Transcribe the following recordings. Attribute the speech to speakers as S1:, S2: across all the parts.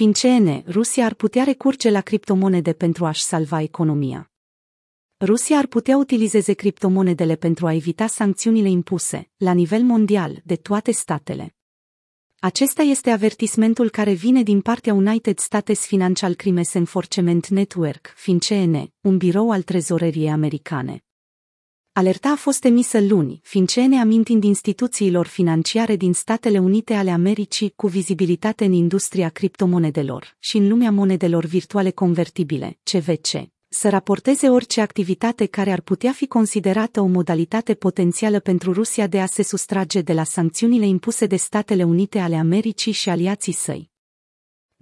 S1: FinCN, Rusia ar putea recurge la criptomonede pentru a-și salva economia. Rusia ar putea utilizeze criptomonedele pentru a evita sancțiunile impuse, la nivel mondial, de toate statele. Acesta este avertismentul care vine din partea United States Financial Crimes Enforcement Network, FinCN, un birou al trezoreriei americane. Alerta a fost emisă luni, FinCN amintind instituțiilor financiare din Statele Unite ale Americii cu vizibilitate în industria criptomonedelor și în lumea monedelor virtuale convertibile, CVC, să raporteze orice activitate care ar putea fi considerată o modalitate potențială pentru Rusia de a se sustrage de la sancțiunile impuse de Statele Unite ale Americii și aliații săi.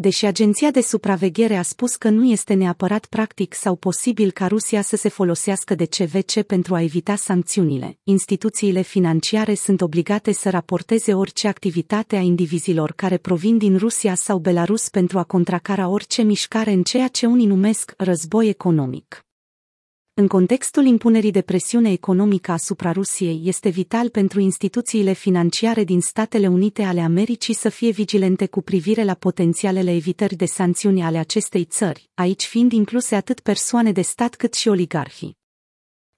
S1: Deși Agenția de Supraveghere a spus că nu este neapărat practic sau posibil ca Rusia să se folosească de CVC pentru a evita sancțiunile, instituțiile financiare sunt obligate să raporteze orice activitate a indivizilor care provin din Rusia sau Belarus pentru a contracara orice mișcare în ceea ce unii numesc război economic. În contextul impunerii de presiune economică asupra Rusiei, este vital pentru instituțiile financiare din Statele Unite ale Americii să fie vigilente cu privire la potențialele evitări de sancțiuni ale acestei țări, aici fiind incluse atât persoane de stat cât și oligarhii.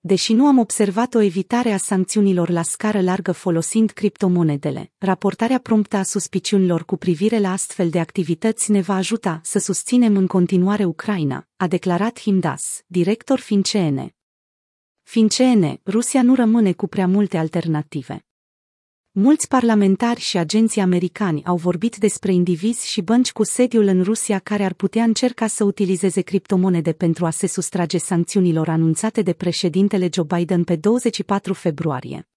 S1: Deși nu am observat o evitare a sancțiunilor la scară largă folosind criptomonedele, raportarea promptă a suspiciunilor cu privire la astfel de activități ne va ajuta să susținem în continuare Ucraina, a declarat Himdas, director FinCN. FinCN, Rusia nu rămâne cu prea multe alternative. Mulți parlamentari și agenții americani au vorbit despre indivizi și bănci cu sediul în Rusia care ar putea încerca să utilizeze criptomonede pentru a se sustrage sancțiunilor anunțate de președintele Joe Biden pe 24 februarie.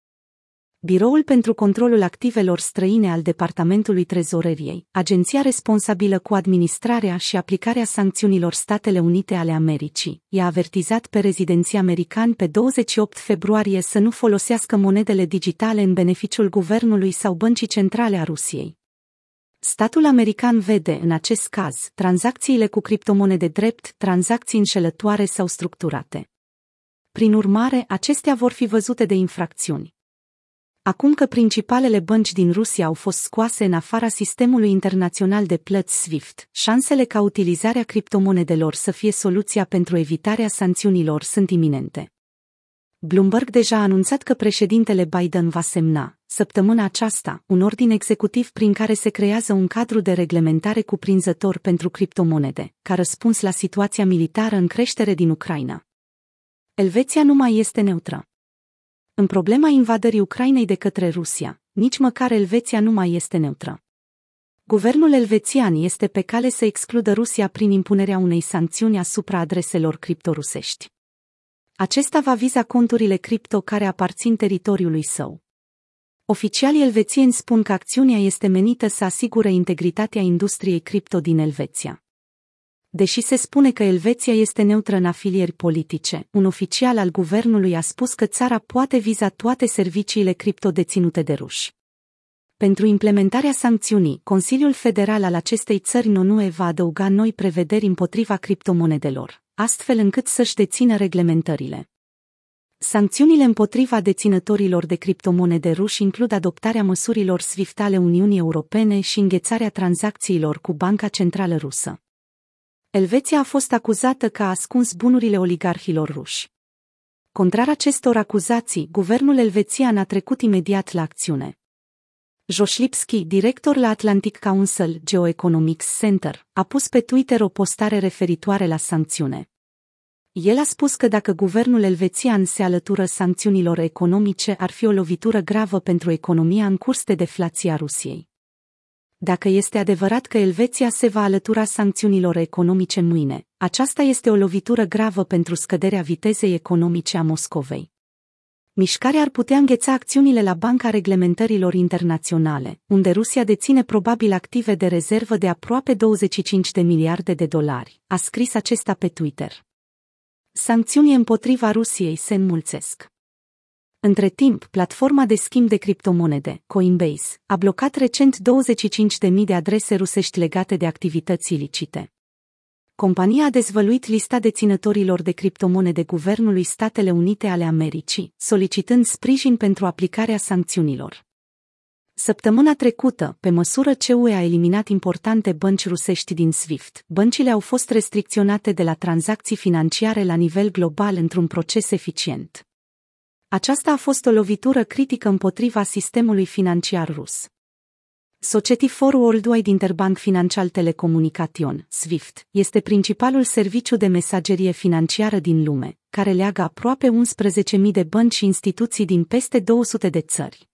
S1: Biroul pentru controlul activelor străine al Departamentului Trezoreriei, agenția responsabilă cu administrarea și aplicarea sancțiunilor Statele Unite ale Americii, i-a avertizat pe rezidenții americani pe 28 februarie să nu folosească monedele digitale în beneficiul guvernului sau băncii centrale a Rusiei. Statul american vede, în acest caz, tranzacțiile cu criptomonede drept tranzacții înșelătoare sau structurate. Prin urmare, acestea vor fi văzute de infracțiuni. Acum că principalele bănci din Rusia au fost scoase în afara sistemului internațional de plăți SWIFT, șansele ca utilizarea criptomonedelor să fie soluția pentru evitarea sancțiunilor sunt iminente. Bloomberg deja a anunțat că președintele Biden va semna, săptămâna aceasta, un ordin executiv prin care se creează un cadru de reglementare cuprinzător pentru criptomonede, ca răspuns la situația militară în creștere din Ucraina. Elveția nu mai este neutră. În problema invadării Ucrainei de către Rusia, nici măcar Elveția nu mai este neutră. Guvernul elvețian este pe cale să excludă Rusia prin impunerea unei sancțiuni asupra adreselor criptorusești. Acesta va viza conturile cripto care aparțin teritoriului său. Oficialii elvețieni spun că acțiunea este menită să asigure integritatea industriei cripto din Elveția. Deși se spune că Elveția este neutră în afilieri politice, un oficial al guvernului a spus că țara poate viza toate serviciile cripto deținute de ruși. Pentru implementarea sancțiunii, Consiliul Federal al acestei țări NONUE va adăuga noi prevederi împotriva criptomonedelor, astfel încât să-și dețină reglementările. Sancțiunile împotriva deținătorilor de criptomonede ruși includ adoptarea măsurilor SWIFT ale Uniunii Europene și înghețarea tranzacțiilor cu Banca Centrală Rusă. Elveția a fost acuzată că a ascuns bunurile oligarhilor ruși. Contrar acestor acuzații, guvernul elvețian a trecut imediat la acțiune. Josh Lipski, director la Atlantic Council Geoeconomics Center, a pus pe Twitter o postare referitoare la sancțiune. El a spus că dacă guvernul elvețian se alătură sancțiunilor economice, ar fi o lovitură gravă pentru economia în curs de deflație a Rusiei. Dacă este adevărat că Elveția se va alătura sancțiunilor economice mâine, aceasta este o lovitură gravă pentru scăderea vitezei economice a Moscovei. Mișcarea ar putea îngheța acțiunile la Banca Reglementărilor Internaționale, unde Rusia deține probabil active de rezervă de aproape 25 de miliarde de dolari, a scris acesta pe Twitter. Sancțiunii împotriva Rusiei se înmulțesc. Între timp, platforma de schimb de criptomonede, Coinbase, a blocat recent 25.000 de adrese rusești legate de activități ilicite. Compania a dezvăluit lista deținătorilor de criptomonede Guvernului Statele Unite ale Americii, solicitând sprijin pentru aplicarea sancțiunilor. Săptămâna trecută, pe măsură ce UE a eliminat importante bănci rusești din SWIFT, băncile au fost restricționate de la tranzacții financiare la nivel global într-un proces eficient. Aceasta a fost o lovitură critică împotriva sistemului financiar rus. Society for Worldwide Interbank Financial Telecomunication, SWIFT, este principalul serviciu de mesagerie financiară din lume, care leagă aproape 11.000 de bănci și instituții din peste 200 de țări.